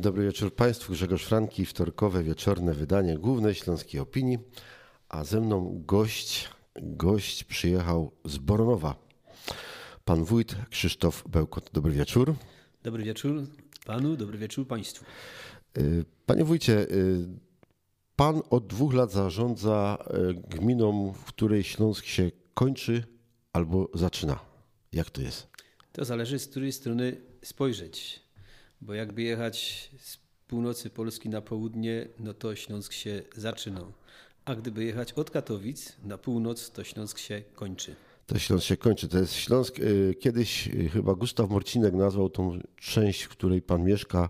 Dobry wieczór Państwu. Grzegorz Franki, wtorkowe wieczorne wydanie Głównej Śląskiej Opinii, a ze mną gość, gość przyjechał z Boronowa. Pan wójt Krzysztof Bełkot. Dobry wieczór. Dobry wieczór panu, dobry wieczór państwu. Y, panie wójcie, y, pan od dwóch lat zarządza y, gminą, w której Śląsk się kończy albo zaczyna. Jak to jest? To zależy z której strony spojrzeć, bo jakby jechać z północy Polski na południe, no to Śląsk się zaczynał. A gdyby jechać od Katowic na północ, to Śląsk się kończy. To Śląsk się kończy. To jest Śląsk. Kiedyś chyba Gustaw Morcinek nazwał tą część, w której pan mieszka,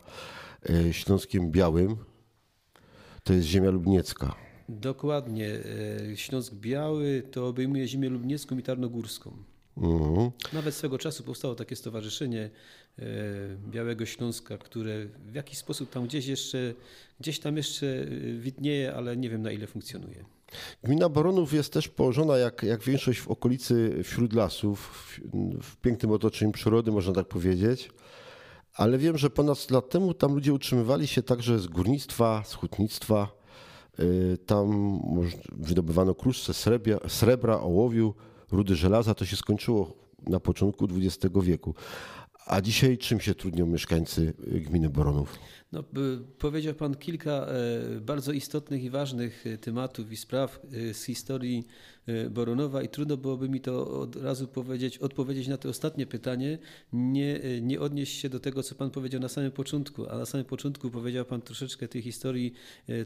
Śląskiem Białym. To jest ziemia lubniecka. Dokładnie. Śląsk Biały to obejmuje ziemię lubniecką i tarnogórską. Mhm. Nawet swego czasu powstało takie stowarzyszenie Białego Śląska, które w jakiś sposób tam gdzieś jeszcze, gdzieś tam jeszcze widnieje, ale nie wiem na ile funkcjonuje. Gmina Boronów jest też położona, jak, jak większość w okolicy wśród lasów, w, w pięknym otoczeniu przyrody, można tak powiedzieć. Ale wiem, że ponad 100 lat temu tam ludzie utrzymywali się także z górnictwa, z hutnictwa. Tam wydobywano kruszce srebra, ołowiu, rudy żelaza. To się skończyło na początku XX wieku. A dzisiaj czym się trudnią mieszkańcy gminy Boronów? No, powiedział Pan kilka e, bardzo istotnych i ważnych e, tematów i spraw e, z historii Borunowa i trudno byłoby mi to od razu powiedzieć, odpowiedzieć na to ostatnie pytanie, nie, nie odnieść się do tego, co Pan powiedział na samym początku, a na samym początku powiedział Pan troszeczkę tej historii,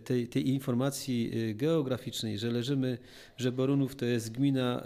tej, tej informacji geograficznej, że leżymy, że Borunów to jest gmina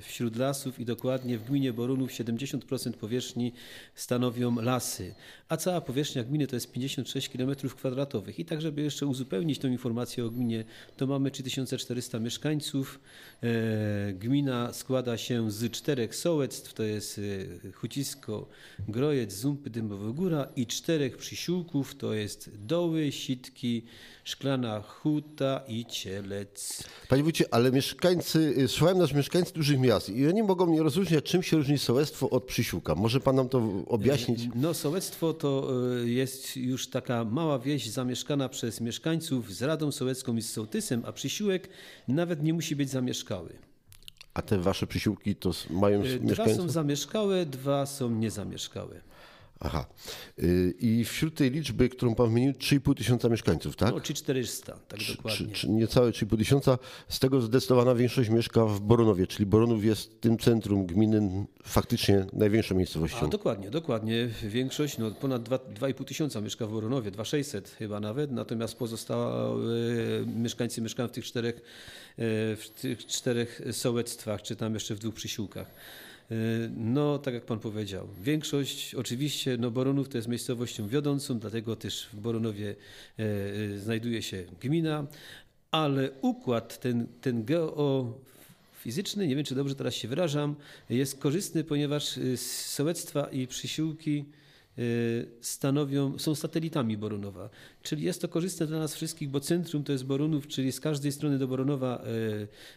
wśród lasów i dokładnie w gminie Borunów 70% powierzchni stanowią lasy, a cała powierzchnia gminy to jest 50 156 km2. I tak, żeby jeszcze uzupełnić tą informację o gminie, to mamy 3400 mieszkańców. E, gmina składa się z czterech sołectw, to jest e, Chucisko, Grojec, Zumpy, Dębowy Góra i czterech przysiłków, to jest Doły, Sitki, Szklana Huta i Cielec. Panie Wójcie, ale mieszkańcy, e, słuchałem nas mieszkańcy dużych miast i oni mogą nie rozróżniać, czym się różni sołectwo od przysiłka. Może Pan nam to objaśnić? No sołectwo to jest już taka mała wieś zamieszkana przez mieszkańców z Radą Sołecką i z Sołtysem, a przysiłek nawet nie musi być zamieszkały. A te wasze przysiłki to mają Dwa mieszkańców? są zamieszkałe, dwa są niezamieszkałe. Aha. I wśród tej liczby, którą pan wymienił, 3,5 tysiąca mieszkańców, tak? No, czy 400, tak Czy, dokładnie. czy niecałe 3,5 tysiąca. Z tego zdecydowana większość mieszka w Boronowie, czyli Boronów jest tym centrum gminy faktycznie największą miejscowością. A dokładnie, dokładnie. Większość, no ponad 2,5 tysiąca mieszka w Boronowie, 2,600 chyba nawet, natomiast pozostałe mieszkańcy mieszkają w tych czterech, w tych czterech sołectwach, czy tam jeszcze w dwóch przysiłkach. No, tak jak Pan powiedział, większość oczywiście, no Boronów to jest miejscowością wiodącą, dlatego też w Boronowie e, znajduje się gmina, ale układ ten, ten geofizyczny, nie wiem czy dobrze teraz się wyrażam, jest korzystny, ponieważ sołectwa i przysiłki stanowią, są satelitami Borunowa. Czyli jest to korzystne dla nas wszystkich, bo centrum to jest Borunów, czyli z każdej strony do Borunowa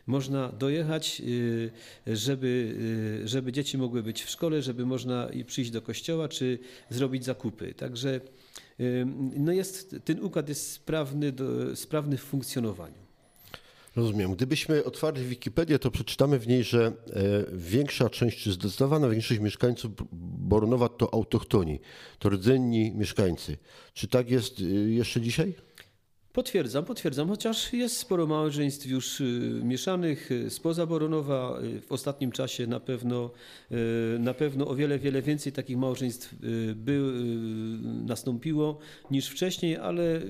można dojechać, żeby, żeby dzieci mogły być w szkole, żeby można przyjść do kościoła, czy zrobić zakupy. Także no jest, ten układ jest sprawny, do, sprawny w funkcjonowaniu. Rozumiem. Gdybyśmy otwarli Wikipedię, to przeczytamy w niej, że większa część, czy zdecydowana większość mieszkańców Boronowa to autochtoni, to rdzenni mieszkańcy. Czy tak jest jeszcze dzisiaj? Potwierdzam, potwierdzam, chociaż jest sporo małżeństw już mieszanych spoza Boronowa. W ostatnim czasie na pewno, na pewno o wiele, wiele więcej takich małżeństw by nastąpiło niż wcześniej, ale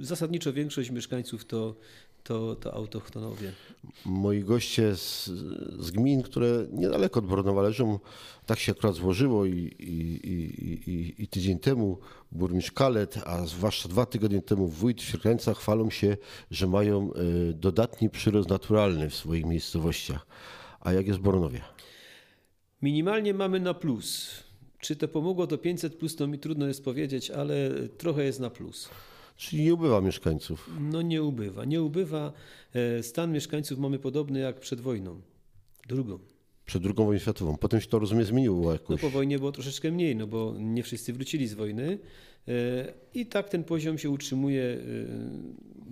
zasadniczo większość mieszkańców to, to, to autochtonowie. Moi goście z, z gmin, które niedaleko od Boronowa leżą, tak się akurat złożyło i, i, i, i, tydzień temu burmistrz Kalet, a zwłaszcza dwa tygodnie temu wójt w Świerklańcach chwalą się, że mają dodatni przyrost naturalny w swoich miejscowościach. A jak jest w Boronowie? Minimalnie mamy na plus. Czy to pomogło do 500 plus, to mi trudno jest powiedzieć, ale trochę jest na plus. Czyli nie ubywa mieszkańców. No nie ubywa, nie ubywa. Stan mieszkańców mamy podobny jak przed wojną, drugą. przed II wojną światową. Potem się to rozumie zmieniło No jakoś. po wojnie było troszeczkę mniej, no bo nie wszyscy wrócili z wojny. E, I tak ten poziom się utrzymuje e,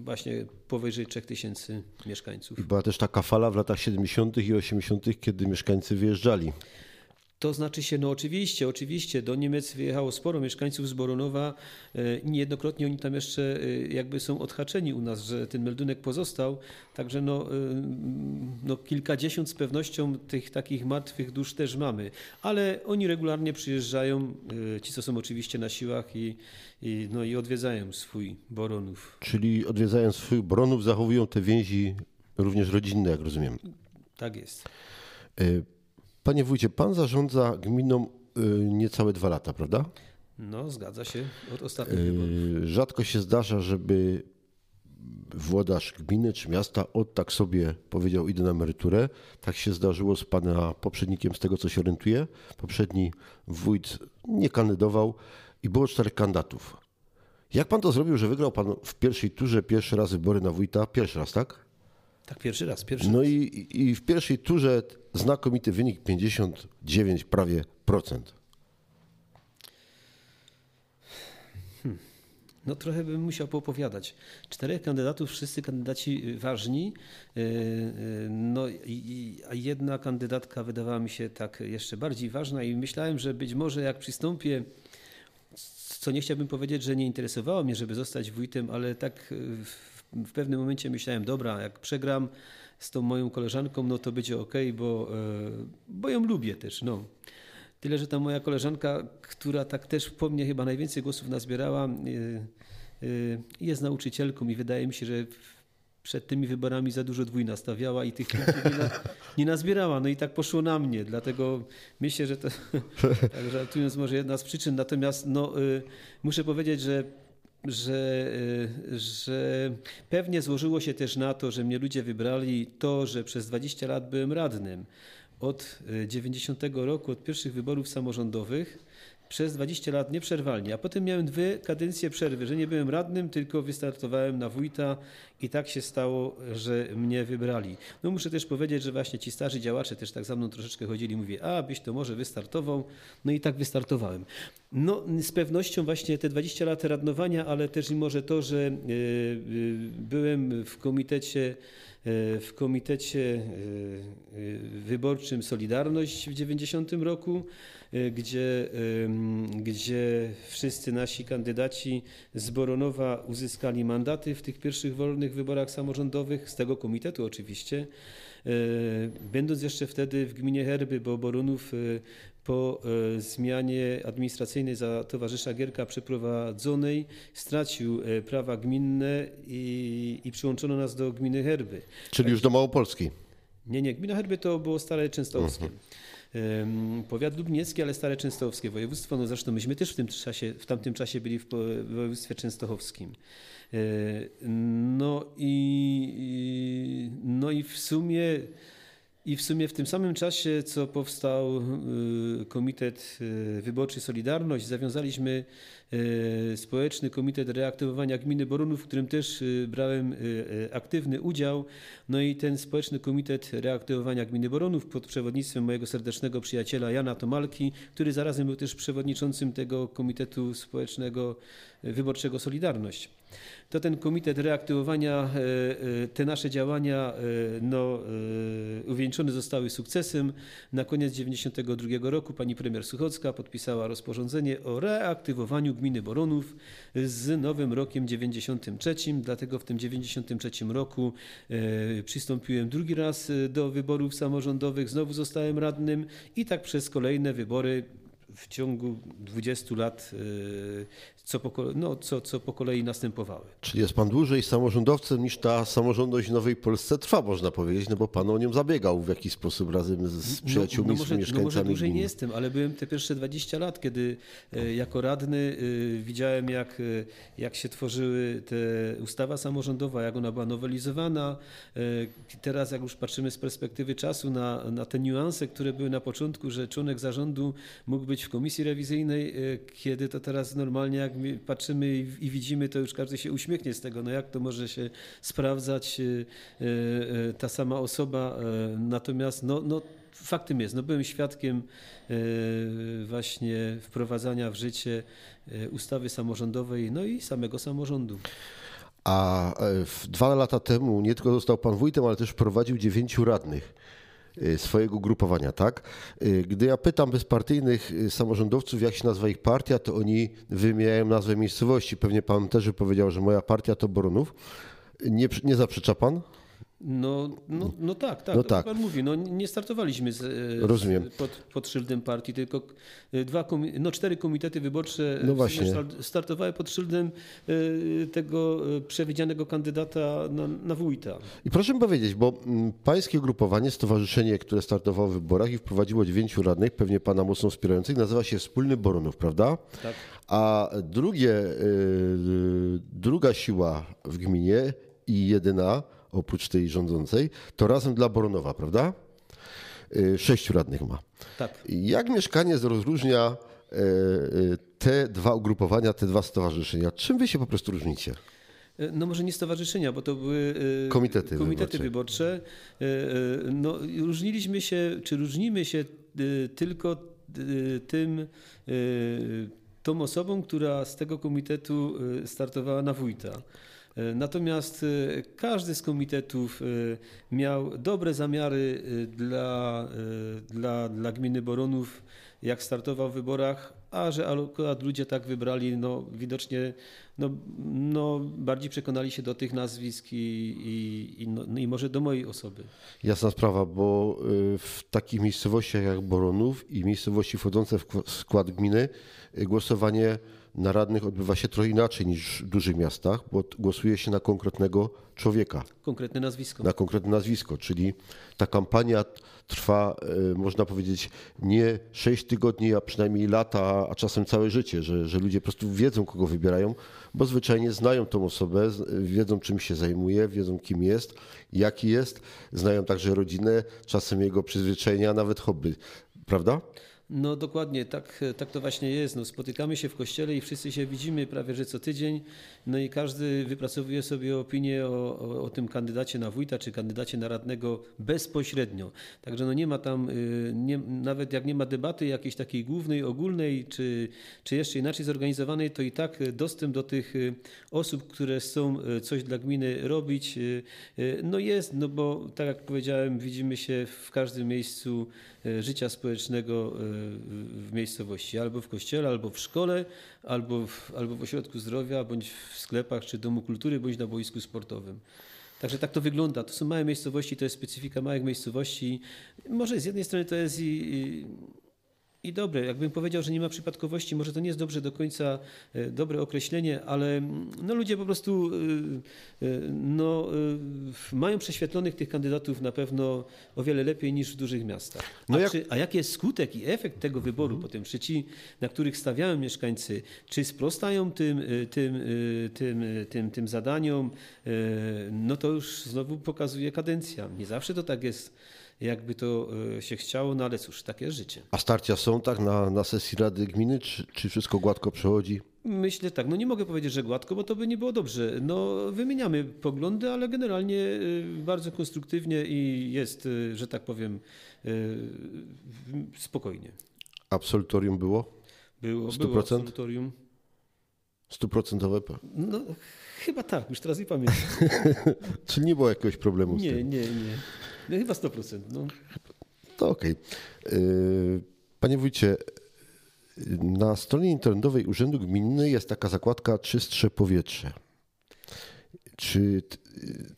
właśnie powyżej 3000 mieszkańców. I była też taka fala w latach 70. i 80., kiedy mieszkańcy wyjeżdżali. To znaczy się, no oczywiście, oczywiście, do Niemiec wyjechało sporo mieszkańców z Boronowa. e, Niejednokrotnie oni tam jeszcze e, jakby są odhaczeni u nas, że ten meldunek pozostał. Także no, e, no kilkadziesiąt z pewnością tych takich martwych dusz też mamy. Ale oni regularnie przyjeżdżają, ci co są oczywiście na siłach i, i, no, i odwiedzają swój Boronów. Czyli odwiedzając swoich bronów, zachowują te więzi również rodzinne, jak rozumiem. Tak jest. Y, Panie wójcie, pan zarządza gminą y, niecałe dwa lata, prawda? No, zgadza się. Od ostatnich wyborów. Y, Rzadko się zdarza, żeby włodarz gminy czy miasta od tak sobie powiedział idę na emeryturę. Tak się zdarzyło z pana poprzednikiem, z tego co się orientuję. Poprzedni wójt nie kandydował i było czterech kandydatów. Jak pan to zrobił, że wygrał pan w pierwszej turze pierwszy raz wybory na wójta? Pierwszy raz, tak? Tak, pierwszy raz, pierwszy No raz. i, i w pierwszej turze znakomity wynik 59 prawie procent. No trochę bym musiał poopowiadać. Czterech kandydatów, wszyscy kandydaci ważni, y, y, no i, jedna kandydatka wydawała mi się tak jeszcze bardziej ważna i myślałem, że być może jak przystąpię, co nie chciałbym powiedzieć, że nie interesowało mnie, żeby zostać wójtem, ale tak w pewnym momencie myślałem, dobra, jak przegram z tą moją koleżanką, no to będzie ok, bo, y, bo ją lubię też, no. Tyle, że ta moja koleżanka, która tak też po mnie chyba najwięcej głosów nazbierała, y, y, jest nauczycielką i wydaje mi się, że przed tymi wyborami za dużo dwój nastawiała i tych nie, nie nazbierała. No i tak poszło na mnie, dlatego myślę, że to, tak żartując, może jedna z przyczyn. Natomiast no, muszę powiedzieć, że że, y, że pewnie złożyło się też na to, że mnie ludzie wybrali to, że przez 20 lat byłem radnym. Od y, 90 roku, od pierwszych wyborów samorządowych, przez 20 lat nieprzerwalnie, a potem miałem dwie kadencje przerwy, że nie byłem radnym, tylko wystartowałem na wójta i tak się stało, że mnie wybrali. No muszę też powiedzieć, że właśnie ci starzy działacze też tak za mną troszeczkę chodzili, mówię, a byś to może wystartował, no i tak wystartowałem. No z pewnością właśnie te 20 lat radnowania, ale też i może to, że y, y, byłem w komitecie e, w komitecie e, e, wyborczym Solidarność w 90 roku, e, gdzie, em, gdzie wszyscy nasi kandydaci z Boronowa uzyskali mandaty w tych pierwszych wolnych wyborach samorządowych, z tego komitetu oczywiście. E, Będąc jeszcze wtedy w gminie Herby, bo Boronów e, po zmianie administracyjnej za towarzysza Gierka przeprowadzonej stracił prawa gminne i, i przyłączono nas do gminy Herby. Czyli już do Małopolski. Nie, nie, gmina Herby to było Stare Częstochowskie. Em, Powiat lubniecki, ale Stare Częstochowskie województwo. No zresztą myśmy też w tym czasie, w tamtym czasie byli w województwie częstochowskim. E, No i- no i w sumie i w sumie w tym samym czasie, co powstał y, Komitet y, Wyborczy Solidarność, zawiązaliśmy y, Społeczny Komitet Reaktywowania Gminy Boronów, w którym też brałem aktywny udział. No i ten Społeczny Komitet Reaktywowania Gminy Boronów pod przewodnictwem mojego serdecznego przyjaciela Jana Tomalki, który zarazem był też przewodniczącym tego Komitetu Społecznego Wyborczego Solidarność to ten komitet reaktywowania, e, e, te nasze działania e, no, uwieńczone zostały sukcesem. Na koniec 1992 roku pani premier Suchocka podpisała rozporządzenie o reaktywowaniu gminy Boronów z nowym rokiem 93. Dlatego w tym 93 roku przystąpiłem drugi raz do wyborów samorządowych, znowu zostałem radnym i tak przez kolejne wybory w ciągu 20 lat, co po, no, co, co po kolei następowały. Czyli jest pan dłużej samorządowcem niż ta samorządność w Nowej Polsce trwa, można powiedzieć, no bo pan o nią zabiegał w jakiś sposób razem z przyjaciółmi, no, z może, no mieszkańcami może dłużej gminy. nie jestem, ale byłem te pierwsze 20 lat, kiedy e, jako radny e, widziałem, jak, e, jak się tworzyły te ustawa samorządowa, jak ona była nowelizowana. Teraz, jak już patrzymy z perspektywy czasu na, na te niuanse, które były na początku, że członek zarządu mógł być w komisji rewizyjnej, kiedy to teraz normalnie, jak my patrzymy i, widzimy, to już każdy się uśmiechnie z tego, no jak to może się sprawdzać e, e, e, ta sama osoba. e, Natomiast no, no, faktem jest, no byłem świadkiem e, właśnie wprowadzania w życie e, ustawy samorządowej, no i samego samorządu. A dwa lata temu nie tylko został pan wójtem, ale też wprowadził dziewięciu radnych swojego grupowania, tak? Gdy ja pytam bezpartyjnych samorządowców, jak się nazywa ich partia, to oni wymieniają nazwę miejscowości. Pewnie pan też powiedział, że moja partia to Boronów. Nie, nie zaprzecza pan? No, no, no tak, tak. No tak. Pan mówi, no nie startowaliśmy z, Rozumiem. Z, pod, pod szyldem partii, tylko e, dwa, no cztery komitety wyborcze no właśnie. startowały pod szyldem e, tego e, przewidzianego kandydata na, na wójta. I proszę mi powiedzieć, bo mm, pańskie ugrupowanie, stowarzyszenie, które startowało w wyborach i wprowadziło dziewięciu radnych, pewnie pana mocno wspierających, nazywa się Wspólny Boronów, prawda? Tak. A drugie, druga siła w gminie i jedyna oprócz tej rządzącej, to razem dla Boronowa, prawda? Y, sześciu radnych ma. Tak. Jak mieszkanie rozróżnia y, y, te dwa ugrupowania, te dwa stowarzyszenia? Czym wy się po prostu różnicie? No może nie stowarzyszenia, bo to były komitety, komitety wyborcze. wyborcze. No, różniliśmy się, czy różnimy się tylko tym, tą osobą, która z tego komitetu startowała na wójta. E, natomiast e, każdy z komitetów e, miał dobre zamiary dla, dla, dla gminy Boronów, jak startował w wyborach, a że akurat ludzie tak wybrali, no widocznie no, no, bardziej przekonali się do tych nazwisk i, i, i, no, i może do mojej osoby. Jasna sprawa, bo w takich miejscowościach jak Boronów i miejscowości wchodzące w skład gminy głosowanie na radnych odbywa się trochę inaczej niż w dużych miastach, bo głosuje się na konkretnego człowieka. Konkretne nazwisko. Na konkretne nazwisko, czyli ta kampania trwa, e, można powiedzieć, nie 6 tygodni, a przynajmniej lata, a czasem całe życie, że, że ludzie po prostu wiedzą, kogo wybierają, bo zwyczajnie znają tą osobę, wiedzą, czym się zajmuje, wiedzą, kim jest, jaki jest, znają także rodzinę, czasem jego przyzwyczajenia, nawet hobby. Prawda? No dokładnie, tak, tak to właśnie jest. No, spotykamy się w kościele i wszyscy się widzimy prawie że co tydzień, no i każdy wypracowuje sobie opinię o, o, o tym kandydacie na wójta czy kandydacie na radnego bezpośrednio. Także no nie ma tam, y, nie, nawet jak nie ma debaty jakiejś takiej głównej, ogólnej, czy, czy jeszcze inaczej zorganizowanej, to i tak dostęp do tych y, osób, które chcą y, coś dla gminy robić, no jest, no bo tak jak powiedziałem, widzimy się w każdym miejscu życia społecznego w miejscowości, albo w kościele, albo w szkole, albo w, albo w ośrodku zdrowia, bądź w sklepach, czy domu kultury, bądź na boisku sportowym. Także tak to wygląda. To są małe miejscowości, to jest specyfika małych miejscowości. Może z jednej strony to jest i, i i dobre. Jakbym powiedział, że nie ma przypadkowości, może to nie jest dobrze do końca e, dobre określenie, ale mm, no, ludzie po prostu e, e, no, mają prześwietlonych tych kandydatów na pewno o wiele lepiej niż w dużych miastach. No a, jak... Czy, a jaki jest skutek i efekt tego wyboru mhm. potem, czy ci, na których stawiają mieszkańcy, czy sprostają tym, tym, tym, tym, tym zadaniom, no to już znowu pokazuje kadencja. Nie zawsze to tak jest jakby to e, się chciało, no ale cóż, takie życie. A starcia są tak na, na sesji Rady Gminy, czy, czy wszystko gładko przechodzi? Myślę tak, no nie mogę powiedzieć, że gładko, bo to by nie było dobrze. No wymieniamy poglądy, ale generalnie e, bardzo konstruktywnie i jest, e, że tak powiem, spokojnie. Absolutorium było? Było, 100%? było absolutorium. Stuprocentowe? No chyba tak, już teraz nie pamiętam. Czyli nie było jakiegoś problemu nie, z tym? Nie, nie, nie. No chyba 100%. No. To okej. Okay. Panie wójcie, na stronie internetowej Urzędu Gminy jest taka zakładka Czystsze powietrze. Czy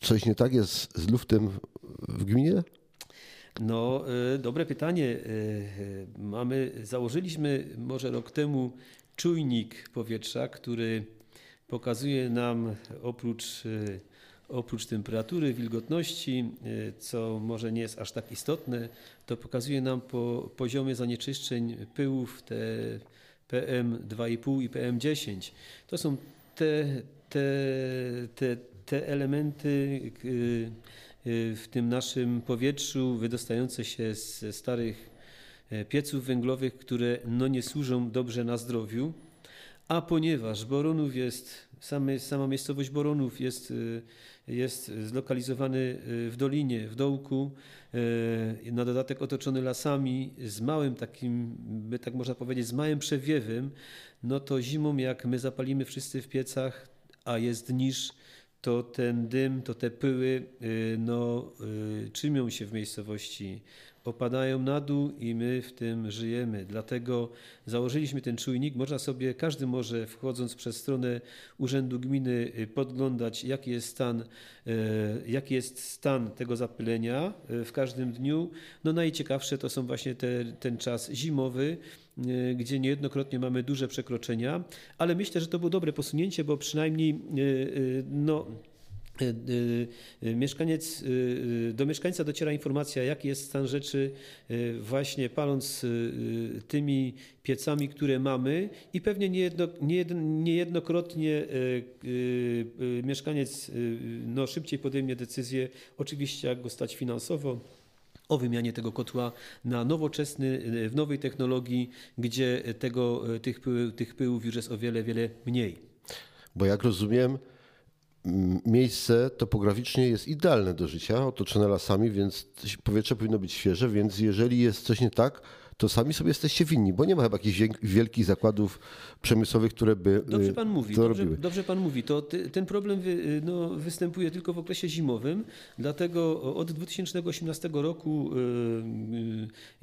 coś nie tak jest z luftem w gminie? No, y, dobre pytanie. Y, y, mamy, założyliśmy może rok temu czujnik powietrza, który pokazuje nam oprócz oprócz temperatury, wilgotności, e, co może nie jest aż tak istotne, to pokazuje nam po poziomie zanieczyszczeń pyłów te PM2,5 i PM10. To są te, te, te, te elementy e, e, w tym naszym powietrzu wydostające się ze starych pieców węglowych, które no nie służą dobrze na zdrowiu A ponieważ Boronów jest, same, sama miejscowość Boronów jest, jest zlokalizowany w dolinie, w dołku, na dodatek otoczony lasami, z małym takim, by tak można powiedzieć, z małym przewiewem, no to zimą jak my zapalimy wszyscy w piecach, a jest niż, to ten dym, to te pyły no, czymią się w miejscowości opadają na dół i my w tym żyjemy. Dlatego założyliśmy ten czujnik. Można sobie, każdy może wchodząc przez stronę Urzędu Gminy y, podglądać jaki jest stan, y, jaki jest stan tego zapylenia y, w każdym dniu. No najciekawsze to są właśnie te, ten czas zimowy, gdzie niejednokrotnie mamy duże przekroczenia, ale myślę, że to było dobre posunięcie, bo przynajmniej no, mieszkaniec, y, do mieszkańca dociera informacja, jaki jest stan rzeczy, właśnie paląc tymi piecami, które mamy, i pewnie niejedno, niejednokrotnie mieszkaniec no, szybciej podejmie decyzję, oczywiście jak go stać finansowo o wymianie tego kotła na nowoczesny, w nowej technologii, gdzie tego, tych, pył, tych pyłów już jest o wiele, wiele mniej. Bo jak rozumiem, miejsce topograficznie jest idealne do życia, otoczone lasami, więc powietrze powinno być świeże, więc jeżeli jest coś nie tak, to sami sobie jesteście winni, bo nie ma chyba jakichś wielkich zakładów przemysłowych, które by Dobrze pan mówi, dobrze, dobrze, pan mówi. To ty, ten problem wy, no, występuje tylko w okresie zimowym, dlatego od 2018 roku y,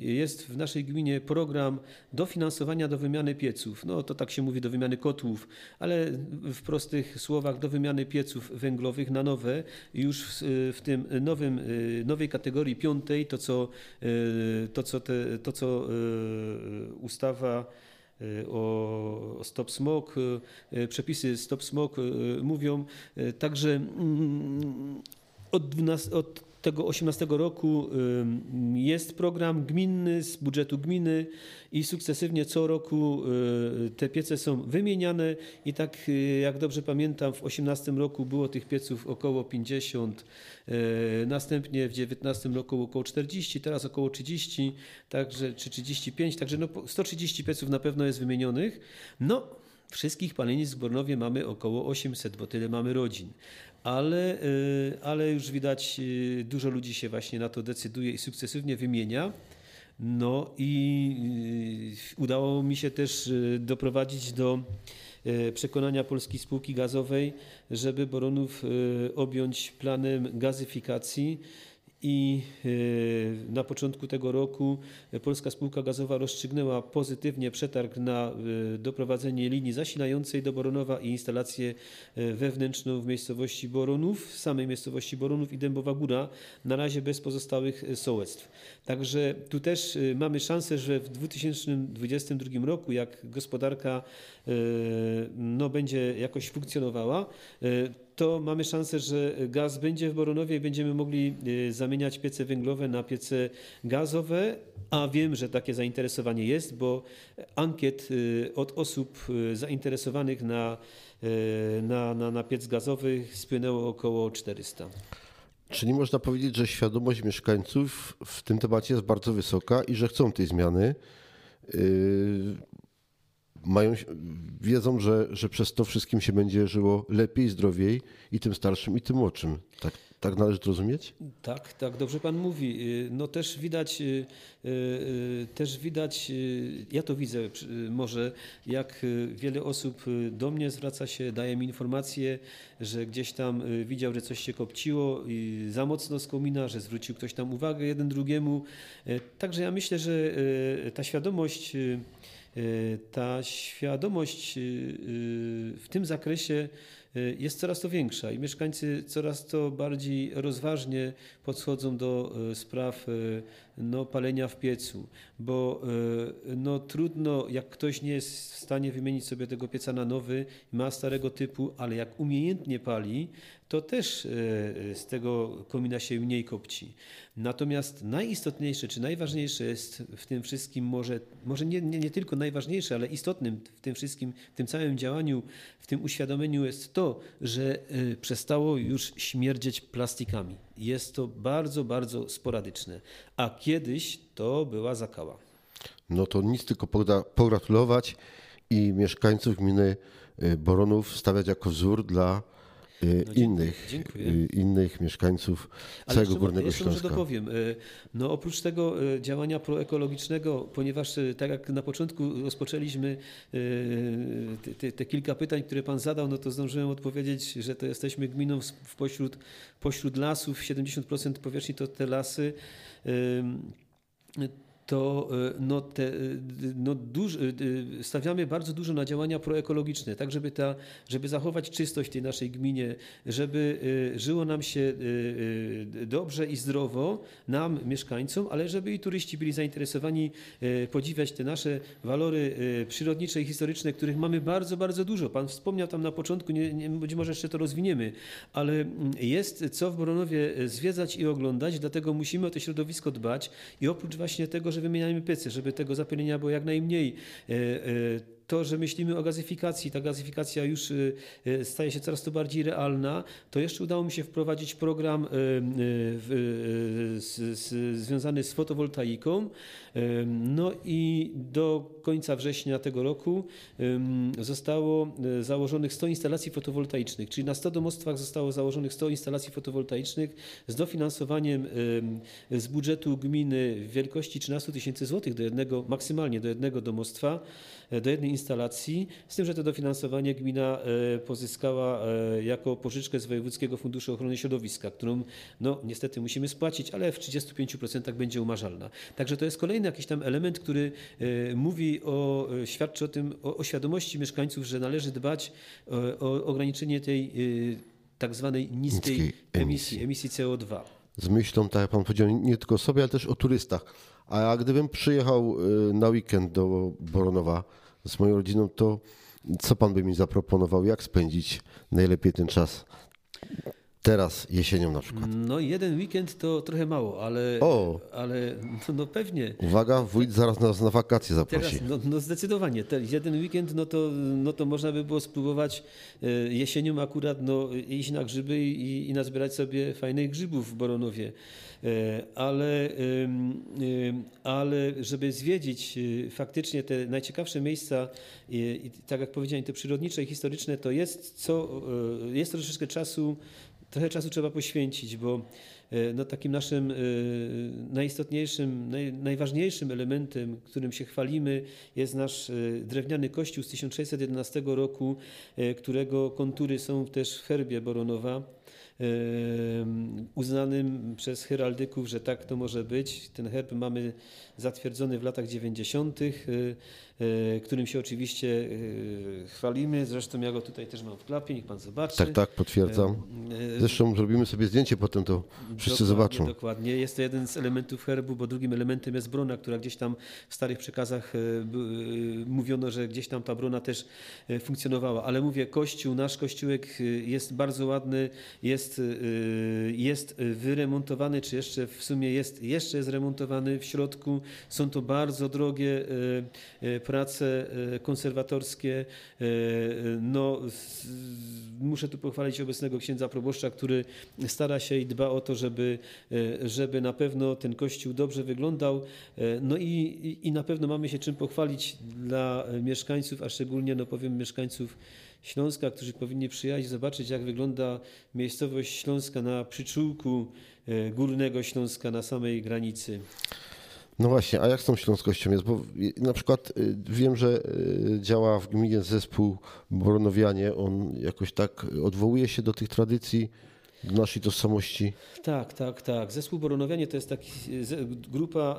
y, jest w naszej gminie program dofinansowania do wymiany pieców. No to tak się mówi do wymiany kotłów, ale w prostych słowach do wymiany pieców węglowych na nowe. Już w, w tym nowym, y, nowej kategorii piątej, to co, to co, te, to, co Y, ustawa y, o Stop Smoke, y, przepisy Stop Smoke mówią. Także mm, od, 12, od tego 18 roku jest program gminny z budżetu gminy i sukcesywnie co roku y, te piece są wymieniane i tak y, jak dobrze pamiętam w 18 roku było tych pieców około 50, y, następnie w 19 roku około 40, teraz około 30, także czy 35, także no 130 pieców na pewno jest wymienionych. No Wszystkich palenic w Bornowie mamy około 800, bo tyle mamy rodzin ale, y, ale już widać, y, dużo ludzi się właśnie na to decyduje i sukcesywnie wymienia. No i y, udało mi się też doprowadzić do przekonania Polskiej Spółki Gazowej, żeby Boronów objąć planem gazyfikacji i e, na początku tego roku Polska Spółka Gazowa rozstrzygnęła pozytywnie przetarg na e, doprowadzenie linii zasilającej do Boronowa i instalację e, wewnętrzną w miejscowości Boronów, w samej miejscowości Boronów i Dębowa Góra, na razie bez pozostałych sołectw. Także tu też mamy szansę, że w 2022 roku, jak gospodarka no, będzie jakoś funkcjonowała, to mamy szansę, że gaz będzie w Boronowie i będziemy mogli y, zamieniać piece węglowe na piece gazowe, a wiem, że takie zainteresowanie jest, bo ankiet y, od osób y, zainteresowanych na, na, na, na piec gazowy spłynęło około 400. Czyli można powiedzieć, że świadomość mieszkańców w tym temacie jest bardzo wysoka i że chcą tej zmiany mają, wiedzą, że, że przez to wszystkim się będzie żyło lepiej, zdrowiej i tym starszym, i tym młodszym. Tak, tak należy to rozumieć? Tak, tak, dobrze pan mówi. Y, no też widać, y, y, też widać, ja to widzę może, jak wiele osób do mnie zwraca się, daje mi informacje, że gdzieś tam widział, że coś się kopciło i za mocno skomina, że zwrócił ktoś tam uwagę jeden drugiemu. Także ja myślę, że ta świadomość ta świadomość y, y, w tym zakresie jest coraz to większa i mieszkańcy coraz to bardziej rozważnie podchodzą do spraw no, palenia w piecu, bo no, trudno, jak ktoś nie jest w stanie wymienić sobie tego pieca na nowy, ma starego typu, ale jak umiejętnie pali, to też z tego komina się mniej kopci. Natomiast najistotniejsze, czy najważniejsze jest w tym wszystkim, może, może nie, nie, nie tylko najważniejsze, ale istotnym w tym wszystkim, w tym całym działaniu, w tym uświadomieniu jest to, że y, przestało już śmierdzieć plastikami. Jest to bardzo, bardzo sporadyczne. A kiedyś to była zakała. No to nic tylko pogratulować i mieszkańców gminy y, Boronów stawiać jako wzór dla y, innych, dziękuję. y, innych mieszkańców Ale całego jeszcze, Górnego jeszcze może Śląska. dopowiem. y, No oprócz tego działania proekologicznego, ponieważ tak jak na początku rozpoczęliśmy te, te, te kilka pytań, które Pan zadał, no to zdążyłem odpowiedzieć, że to jesteśmy gminą w pośród, pośród lasów, 70% powierzchni to te lasy. To y, no, te, y, no, duż, y, stawiamy bardzo dużo na działania proekologiczne, tak żeby, ta, żeby zachować czystość tej naszej gminie, żeby żyło nam się dobrze i zdrowo, nam, mieszkańcom, ale żeby i turyści byli zainteresowani podziwiać te nasze walory przyrodnicze i historyczne, których mamy bardzo, bardzo dużo. Pan wspomniał tam na początku, nie, nie, być może jeszcze to rozwiniemy, ale mm, jest co w Boronowie zwiedzać i oglądać, dlatego musimy o to środowisko dbać i oprócz właśnie tego, że wymieniamy pycy, żeby tego zapylenia było jak najmniej, e, e, to, że myślimy o gazyfikacji, ta gazyfikacja już e, e, staje się coraz to bardziej realna, to jeszcze udało mi się wprowadzić program z, związany z fotowoltaiką. No i do końca września tego roku zostało założonych 100 instalacji fotowoltaicznych, czyli na 100 domostwach zostało założonych 100 instalacji fotowoltaicznych z dofinansowaniem em, z budżetu gminy w wielkości 13 tysięcy złotych do jednego, maksymalnie do jednego domostwa, do jednej instalacji, z tym, że to dofinansowanie gmina e, pozyskała e, jako pożyczkę z Wojewódzkiego Funduszu Ochrony Środowiska, którą no niestety musimy spłacić, ale w 35% będzie umarzalna. Także to jest kolejny jakiś tam element, który e, mówi o, świadczy o tym, o, o świadomości mieszkańców, że należy dbać o, o ograniczenie tej tak zwanej niskiej Niskiej emisji, emisji CO2. z myślą, tak jak pan powiedział, nie tylko o sobie, ale też o turystach. A gdybym przyjechał y, na weekend do Boronowa z moją rodziną, to co pan by mi zaproponował? Jak spędzić najlepiej ten czas? Teraz, jesienią na przykład. No jeden weekend to trochę mało, ale, O! ale no, no pewnie. Uwaga, wójt zaraz nas na wakacje Teraz, zaprosi. no, no zdecydowanie, ten jeden weekend, no to, no to można by było spróbować e, jesienią akurat no, iść na grzyby i, i nazbierać sobie fajnych grzybów w Boronowie. E, Ale, ale żeby zwiedzić e, faktycznie te najciekawsze miejsca, i, i tak jak powiedziałem, te przyrodnicze i historyczne, to jest, co, jest troszeczkę czasu, trochę czasu trzeba poświęcić, bo e, no, takim naszym e, najistotniejszym, naj, najważniejszym elementem, którym się chwalimy, jest nasz e, drewniany kościół z 1611 roku, którego kontury są też w herbie Boronowa. Uznanym przez heraldyków, że tak to może być. Ten herb mamy zatwierdzony w latach 90., e, e, którym się oczywiście e, chwalimy. Zresztą ja go tutaj też mam w klapie, niech pan zobaczy. Tak, tak, potwierdzam. Zresztą zrobimy sobie zdjęcie potem, to wszyscy Dokładnie, zobaczą. Dokładnie. Jest to jeden z elementów herbu, bo drugim elementem jest brona, która gdzieś tam w starych przekazach mówiono, że gdzieś tam ta brona też funkcjonowała. Ale mówię, kościół, nasz kościółek jest bardzo ładny, jest, e, jest wyremontowany, czy jeszcze w sumie jest, jeszcze jest remontowany w środku. Są to bardzo drogie e, e, prace konserwatorskie. No, muszę tu pochwalić obecnego księdza proboszcza, który stara się i dba o to, żeby, żeby na pewno ten kościół dobrze wyglądał. No i, i- i na pewno mamy się czym pochwalić dla mieszkańców, a szczególnie, no powiem, mieszkańców Śląska, którzy powinni przyjechać i zobaczyć, jak wygląda miejscowość Śląska na przyczółku e, Górnego Śląska na samej granicy. No właśnie, a jak z tą śląskością jest? Bo y, na przykład y, wiem, że działa w gminie zespół Boronowianie. On jakoś tak odwołuje się do tych tradycji, do naszej tożsamości. Tak, tak, tak. Zespół Boronowianie to jest taki grupa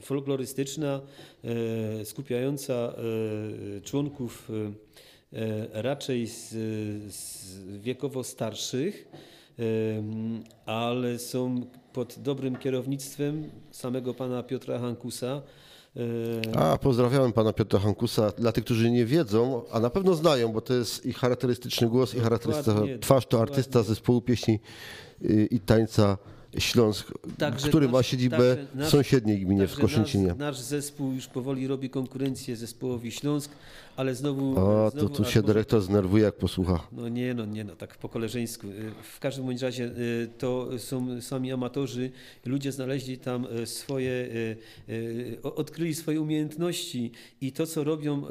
e, folklorystyczna e, skupiająca e, członków e, e, raczej z, z wiekowo starszych, e, ale są pod dobrym kierownictwem samego pana Piotra Hankusa. E, A, pozdrawiałem pana Piotra Hankusa. Dla tych, którzy nie wiedzą, a na pewno znają, bo to jest i charakterystyczny głos, i charakterystyczna Dokładnie, twarz, to artysta zespołu pieśni y, i tańca Śląsk, Także który nasz- ma siedzibę w sąsiedniej gminie, w Także Koszęcinie. Nasz, nasz zespół już powoli robi konkurencję zespołowi Śląsk, ale znowu... To znowu tu aż się może- dyrektor zdenerwuje, jak posłucha. No nie, no nie, no tak po koleżeńsku. Y, W każdym bądź razie y, to są sami amatorzy, ludzie znaleźli tam y, swoje, odkryli swoje umiejętności i to, co robią,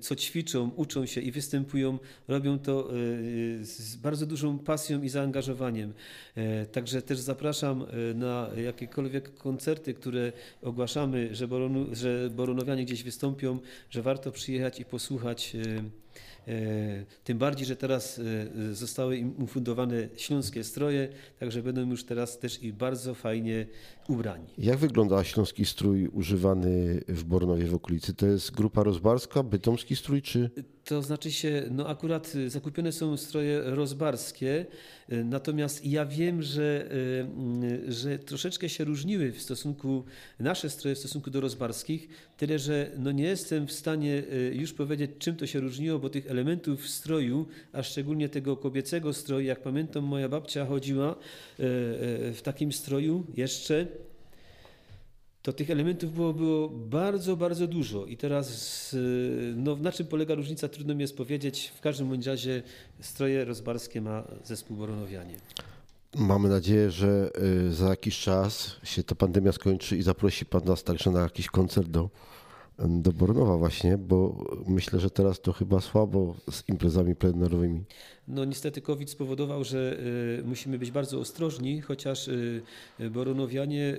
co ćwiczą, uczą się i występują, robią to z bardzo dużą pasją i zaangażowaniem. E, Także też zapraszam na jakiekolwiek koncerty, które ogłaszamy, że, Boronu, że Boronowianie gdzieś wystąpią, że warto przyjechać i posłuchać. y, E, Tym bardziej, że teraz e, zostały im ufundowane śląskie stroje, także będą już teraz też i bardzo fajnie ubrani. Jak wygląda śląski strój używany w Bornowie w okolicy? To jest grupa rozbarska, bytomski strój, czy... To znaczy się, no akurat zakupione są stroje rozbarskie, natomiast ja wiem, że, y, że troszeczkę się różniły w stosunku, nasze stroje w stosunku do rozbarskich, tyle że no nie jestem w stanie y, już powiedzieć, czym to się różniło, bo tych elementów w stroju, a szczególnie tego kobiecego stroju, jak pamiętam, moja babcia chodziła y, w takim stroju jeszcze, to tych elementów było, było bardzo, bardzo dużo. I teraz y, no, na czym polega różnica, trudno mi jest powiedzieć. W każdym bądź razie stroje rozbarskie ma zespół Boronowianie. Mamy nadzieję, że y, za jakiś czas się ta pandemia skończy i zaprosi Pan nas także na jakiś koncert do, do Bornowa właśnie, bo myślę, że teraz to chyba słabo z imprezami plenerowymi. No niestety COVID spowodował, że y, musimy być bardzo ostrożni, chociaż y, y, Boronowianie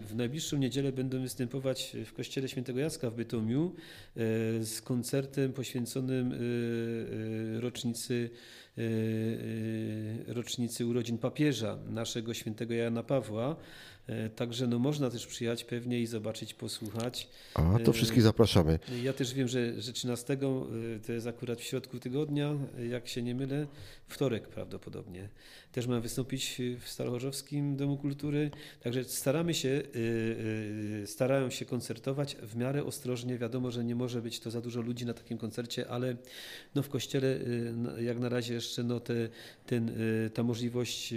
w najbliższą niedzielę będą występować w kościele świętego Jacka w Bytomiu z koncertem poświęconym rocznicy rocznicy urodzin papieża naszego świętego Jana Pawła. Także no można też przyjechać pewnie i zobaczyć, posłuchać. A to wszystkich zapraszamy. ja też wiem, że, że 13 y, to jest akurat w środku tygodnia, jak się nie mylę, wtorek prawdopodobnie. Też mam wystąpić w Starochorzowskim Domu Kultury, także staramy się, y, y, starają się koncertować w miarę ostrożnie. Wiadomo, że nie może być to za dużo ludzi na takim koncercie, ale no w kościele y, jak na razie jeszcze no te, ten, ta możliwość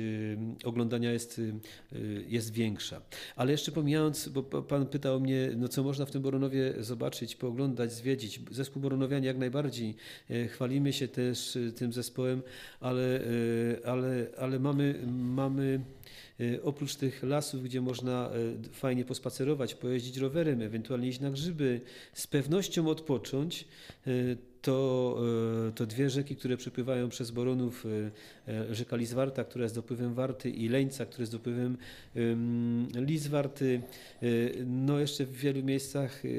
oglądania jest, jest większa. Ale jeszcze pomijając, bo pa- pan pytał mnie, no co można w tym Boronowie zobaczyć, pooglądać, zwiedzić. Zespół Boronowianie jak najbardziej. Chwalimy się też tym zespołem, ale, ale, ale mamy, mamy e, oprócz tych lasów, gdzie można e, fajnie pospacerować, pojeździć rowerem, ewentualnie iść na grzyby, z pewnością odpocząć, e, to, to dwie rzeki, które przepływają przez Boronów, rzeka Lizwarta, która jest dopływem Warty i Leńca, który jest dopływem em, Lizwarty. E, No jeszcze w wielu miejscach e,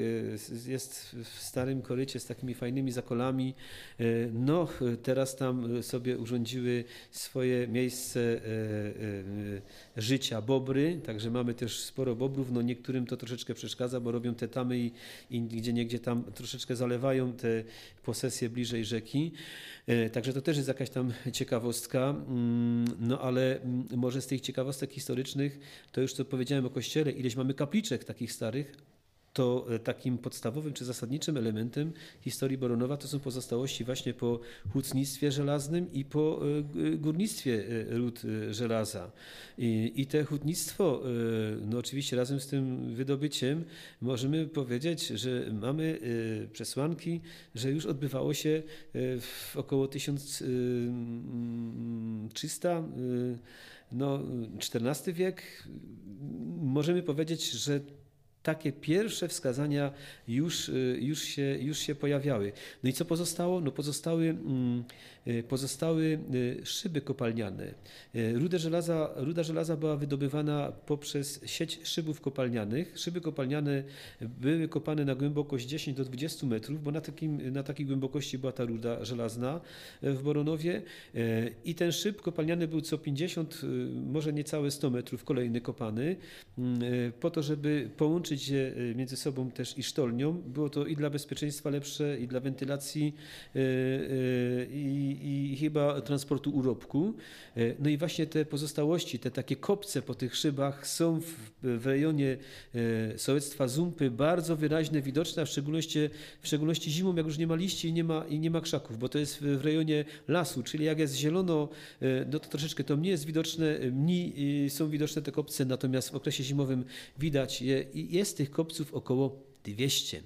jest w starym korycie z takimi fajnymi zakolami. E, No e, teraz tam e, sobie urządziły swoje miejsce e, e, życia bobry, także mamy też sporo bobrów. No niektórym to troszeczkę przeszkadza, bo robią te tamy i, i gdzie niegdzie tam troszeczkę zalewają te posesje bliżej rzeki. E, Także to też jest jakaś tam ciekawostka, Mm, no ale mm, może z tych ciekawostek historycznych, to już co powiedziałem o kościele, ileś mamy kapliczek takich starych, to e, takim podstawowym czy zasadniczym elementem historii Boronowa to są pozostałości właśnie po hutnictwie żelaznym i po e, górnictwie ród e, żelaza. I, i te hutnictwo, no oczywiście razem z tym wydobyciem, możemy powiedzieć, że mamy przesłanki, że już odbywało się w około 1300 e, no, XIV wiek. Możemy powiedzieć, że takie pierwsze wskazania już, y, już, się, już się pojawiały. No i co pozostało? No pozostały, mm, y, pozostały y, szyby kopalniane. Rudę żelaza, ruda żelaza była wydobywana poprzez sieć szybów kopalnianych. Szyby kopalniane były kopane na głębokość 10 do 20 metrów, bo na, takim, na takiej głębokości była ta ruda żelazna y, w Boronowie. Y, I ten szyb kopalniany był co 50, y, może niecałe 100 metrów kolejny kopany, mm, y, po to, żeby połączyć połączyć je między sobą też i sztolnią. Było to i dla bezpieczeństwa lepsze, i dla wentylacji, i, i chyba transportu urobku. No i właśnie te pozostałości, te takie kopce po tych szybach są w, w rejonie sołectwa Zumpy bardzo wyraźne, widoczne, a w szczególności, w szczególności zimą, jak już nie ma liści i nie ma, i nie ma krzaków, bo to jest w rejonie lasu, czyli jak jest zielono, no to troszeczkę to mniej jest widoczne, mniej są widoczne te kopce, natomiast w okresie zimowym widać je i jest tych kopców około 200.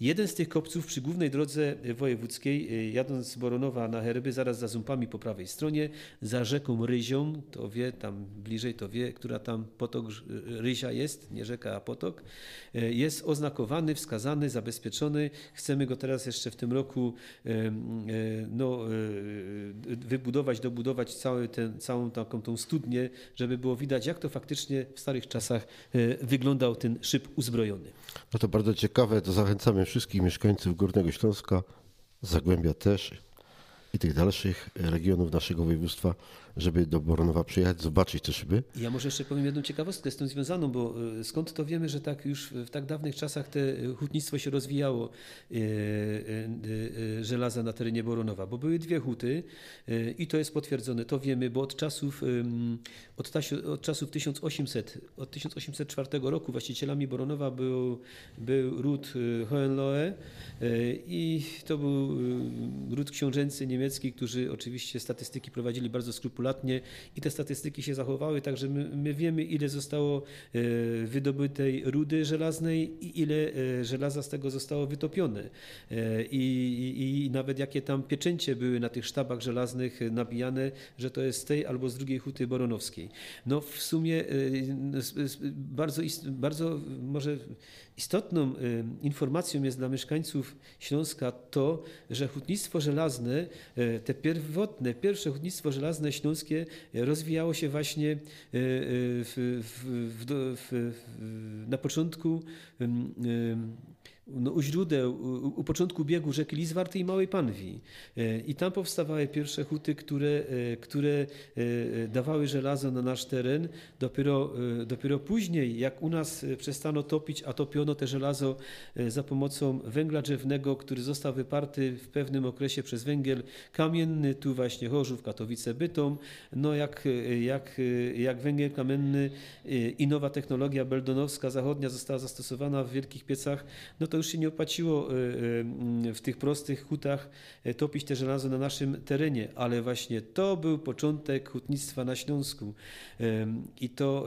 Jeden z tych kopców przy głównej drodze wojewódzkiej, y, jadąc z Boronowa na Herby, zaraz za Zumpami po prawej stronie, za rzeką Ryzią, to wie, tam bliżej to wie, która tam potok Ryzia jest, nie rzeka, a potok, jest oznakowany, wskazany, zabezpieczony. Chcemy go teraz jeszcze w tym roku no, wybudować, dobudować cały ten, całą taką tą studnię, żeby było widać, jak to faktycznie w starych czasach wyglądał ten szyb uzbrojony. No to bardzo ciekawe, to zachęcamy wszystkich mieszkańców Górnego Śląska, Zagłębia też i tych dalszych regionów naszego województwa, żeby do Boronowa przyjechać, zobaczyć te szyby. Ja może jeszcze powiem jedną ciekawostkę z tym związaną, bo e, skąd to wiemy, że tak już w tak dawnych czasach te hutnictwo się rozwijało e, e, żelaza na terenie Boronowa, bo były dwie huty i to jest potwierdzone, to wiemy, bo od czasów, od, od czasów 1800, od 1804 roku właścicielami Boronowa był, był ród Hohenlohe i to był ród książęcy niemiecki, którzy oczywiście statystyki prowadzili bardzo skrupulatnie i te statystyki się zachowały, także my, my wiemy, ile zostało e, wydobytej rudy żelaznej i ile e, żelaza z tego zostało wytopione. E, I, i, I, nawet jakie tam pieczęcie były na tych sztabach żelaznych nabijane, że to jest z tej albo z drugiej huty boronowskiej. No w sumie bardzo, bardzo może Istotną y, informacją jest dla mieszkańców Śląska to, że hutnictwo żelazne, y, te pierwotne, pierwsze hutnictwo żelazne śląskie rozwijało się właśnie y, w, w, w, na początku no, u źródeł, u, u, początku biegu rzeki Lizwarty i Małej Panwi. E, I tam powstawały pierwsze huty, które, e, które e, dawały żelazo na nasz teren. Dopiero, dopiero później, jak u nas przestano topić, a topiono te żelazo za pomocą węgla drzewnego, który został wyparty w pewnym okresie przez węgiel kamienny, tu właśnie Chorzów, Katowice, Bytom. No jak, jak, jak węgiel kamienny i nowa technologia beldonowska zachodnia została zastosowana w wielkich piecach, no to już się nie opłaciło e, e, w tych prostych hutach e, topić te żelazo na naszym terenie, ale właśnie to był początek hutnictwa na Śląsku. I to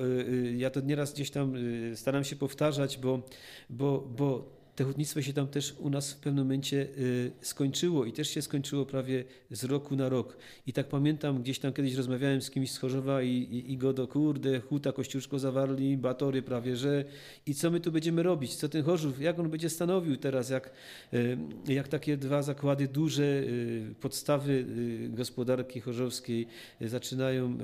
ja to nieraz gdzieś tam staram się powtarzać, bo, bo, bo te hutnictwo się tam też u nas w pewnym momencie y, skończyło i też się skończyło prawie z roku na rok. I tak pamiętam, gdzieś tam kiedyś rozmawiałem z kimś z Chorzowa i, i, i go do kurde, huta Kościuszko zawarli, batory prawie, że i co my tu będziemy robić? Co ten Chorzów, jak on będzie stanowił teraz, jak, y, jak takie dwa zakłady duże, y, podstawy gospodarki chorzowskiej zaczynają,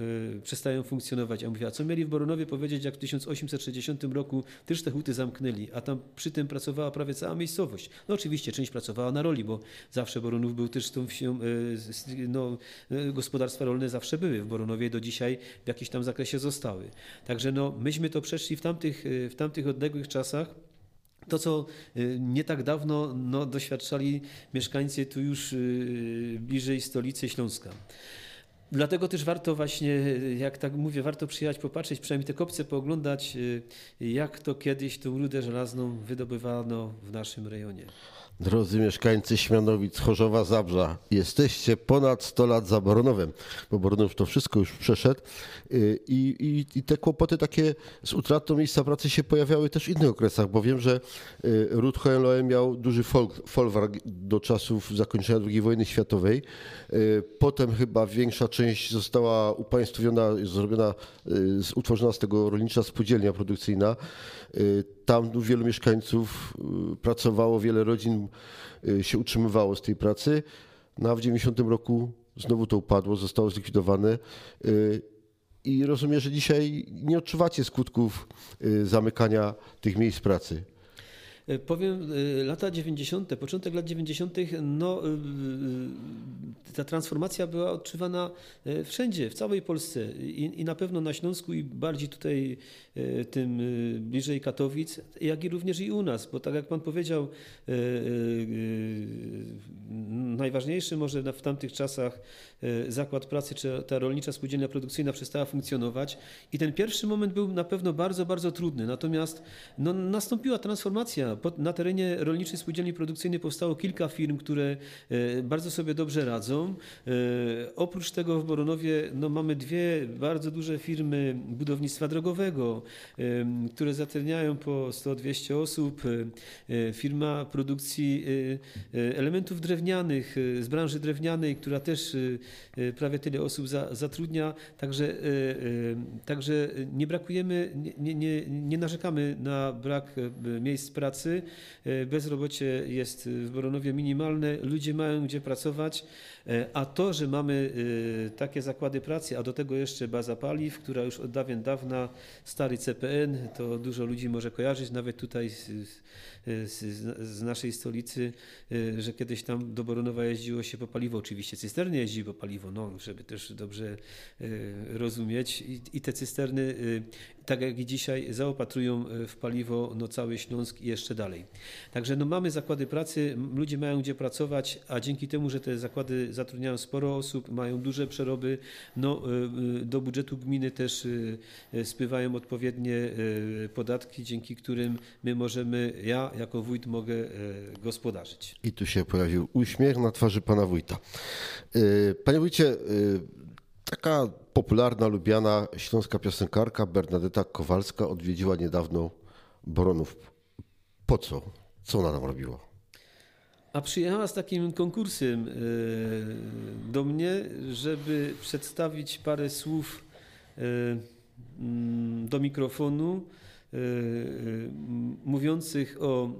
przestają funkcjonować. A mówię, a co mieli w Boronowie powiedzieć, jak w 1860 roku też te huty zamknęli, a tam przy tym pracowała prawie cała miejscowość. No oczywiście część pracowała na roli, bo zawsze Boronów był też tą wsią, e, no, e, gospodarstwa rolne zawsze były w Boronowie, do dzisiaj w jakimś tam zakresie zostały. Także no, myśmy to przeszli w tamtych, e, w tamtych odległych czasach. To, co nie tak dawno no, doświadczali mieszkańcy tu już bliżej stolicy Śląska. Dlatego też warto właśnie, jak tak mówię, warto przyjechać, popatrzeć, przynajmniej te kopce pooglądać, y, jak to kiedyś tą rudę żelazną wydobywano w naszym rejonie. Drodzy mieszkańcy Śmianowic, Chorzowa, Zabrza, jesteście ponad 100 lat za Boronowem, bo Boronów to wszystko już przeszedł y, i, i, i te kłopoty takie z utratą miejsca pracy się pojawiały też w innych okresach, bo wiem, że y, Ruth Hohenlohe miał duży folwark do czasów zakończenia II wojny światowej. Y, potem chyba większa część została upaństwowiona, zrobiona, utworzona z tego rolnicza spółdzielnia produkcyjna. Tam wielu mieszkańców pracowało, wiele rodzin Y, się utrzymywało z tej pracy. No a w 90 roku znowu to upadło, zostało zlikwidowane. Y, I rozumiem, że dzisiaj nie odczuwacie skutków y, zamykania tych miejsc pracy. E, powiem, e, lata 90., początek lat 90., no, e, ta transformacja była odczuwana wszędzie, w całej Polsce i, i na pewno na Śląsku i bardziej tutaj tym bliżej Katowic, jak i również i u nas, bo tak jak Pan powiedział, najważniejszy może w tamtych czasach zakład pracy, czy ta rolnicza spółdzielnia produkcyjna przestała funkcjonować i ten pierwszy moment był na pewno bardzo, bardzo trudny, natomiast no, nastąpiła transformacja na terenie rolniczej spółdzielni produkcyjnej powstało kilka firm, które e, bardzo sobie dobrze radzą. E, oprócz tego w Boronowie no, mamy dwie bardzo duże firmy budownictwa drogowego, e, które zatrudniają po 100-200 osób. Firma produkcji elementów drewnianych z branży drewnianej, która też prawie tyle osób zatrudnia. Także, także nie brakujemy, nie, nie, nie narzekamy na brak miejsc pracy pracy. E, bezrobocie jest w Boronowie minimalne, ludzie mają gdzie pracować, a to, że mamy e, takie zakłady pracy, a do tego jeszcze baza paliw, która już od dawien dawna, stary CPN, to dużo ludzi może kojarzyć, nawet tutaj z, z, z naszej stolicy, że kiedyś tam do Boronowa jeździło się po paliwo, oczywiście cysterny jeździ po paliwo, no, żeby też dobrze rozumieć i, i te cysterny tak jak i dzisiaj, zaopatrują e, w paliwo no, cały Śląsk i jeszcze dalej. Także no, mamy zakłady pracy, ludzie mają gdzie pracować, a dzięki temu, że te zakłady zatrudniają sporo osób, mają duże przeroby, no, e, e, do budżetu gminy też spływają odpowiednie podatki, dzięki którym my możemy, ja jako wójt mogę gospodarzyć. I tu się pojawił uśmiech na twarzy pana wójta. Panie wójcie, taka popularna, lubiana śląska piosenkarka Bernadetta Kowalska odwiedziła niedawno Boronów. Po co? Co ona tam robiła? A przyjechała z takim konkursem e, do mnie, żeby przedstawić parę słów e, mm, do mikrofonu mówiących o,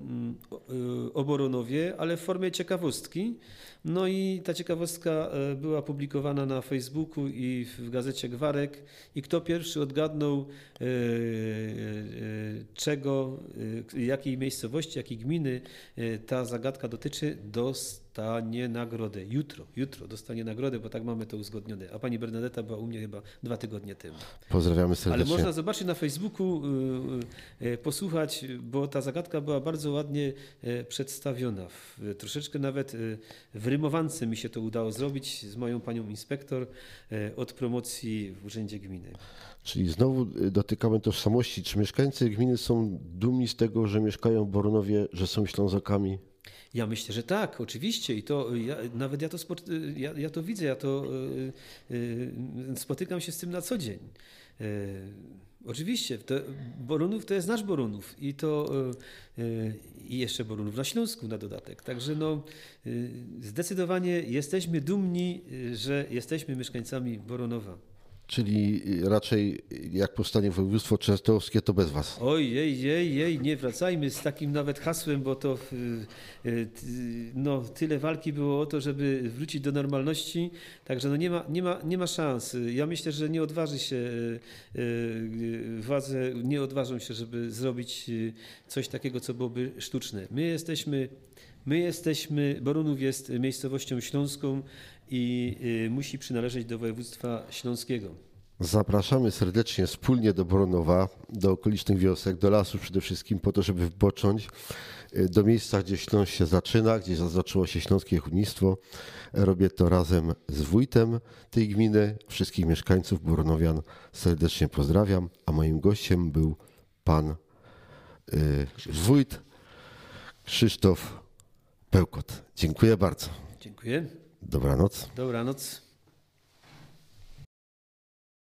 o Boronowie, ale w formie ciekawostki. No i ta ciekawostka e, była publikowana na Facebooku i w gazecie Gwarek i kto pierwszy odgadnął e, e, czego, jakiej miejscowości, jakiej gminy ta zagadka dotyczy, dostał dostanie nagrodę. Jutro, jutro dostanie nagrodę, bo tak mamy to uzgodnione. A pani Bernadetta była u mnie chyba dwa tygodnie temu. Pozdrawiamy serdecznie. Ale można zobaczyć na Facebooku, y, y, posłuchać, bo ta zagadka była bardzo ładnie e, przedstawiona. Troszeczkę nawet y, w rymowance mi się to udało zrobić z moją panią inspektor e, od promocji w Urzędzie Gminy. Czyli znowu dotykamy tożsamości. Czy mieszkańcy gminy są dumni z tego, że mieszkają w Boronowie, że są Ślązakami? Ja myślę, że tak, oczywiście i to ja, nawet ja to, ja, ja to widzę, ja to yy, spotykam się z tym na co dzień. Oczywiście, to, Borunów to jest nasz Borunów i to i jeszcze Borunów na Śląsku na dodatek. Także no, zdecydowanie jesteśmy dumni, że jesteśmy mieszkańcami Boronowa. Czyli raczej jak powstanie województwo częstochowskie, to bez was. Oj, jej, jej, jej, nie wracajmy z takim nawet hasłem, bo to y, y, no, tyle walki było o to, żeby wrócić do normalności, także no nie ma, nie ma, nie ma szans. Ja myślę, że nie odważy się y, władze, nie odważą się, żeby zrobić coś takiego, co byłoby sztuczne. My jesteśmy My jesteśmy, Borunów jest miejscowością śląską i y, musi przynależeć do województwa śląskiego. Zapraszamy serdecznie wspólnie do Boronowa, do okolicznych wiosek, do lasu przede wszystkim, po to, żeby wbocząć y, do miejsca, gdzie Śląsk się zaczyna, gdzie zaczęło się śląskie hutnictwo. Robię to razem z wójtem tej gminy. Wszystkich mieszkańców Boronowian serdecznie pozdrawiam, a moim gościem był pan y, wójt Krzysztof Pełkot. Dziękuję bardzo. Dziękuję. Dobranoc. Dobranoc.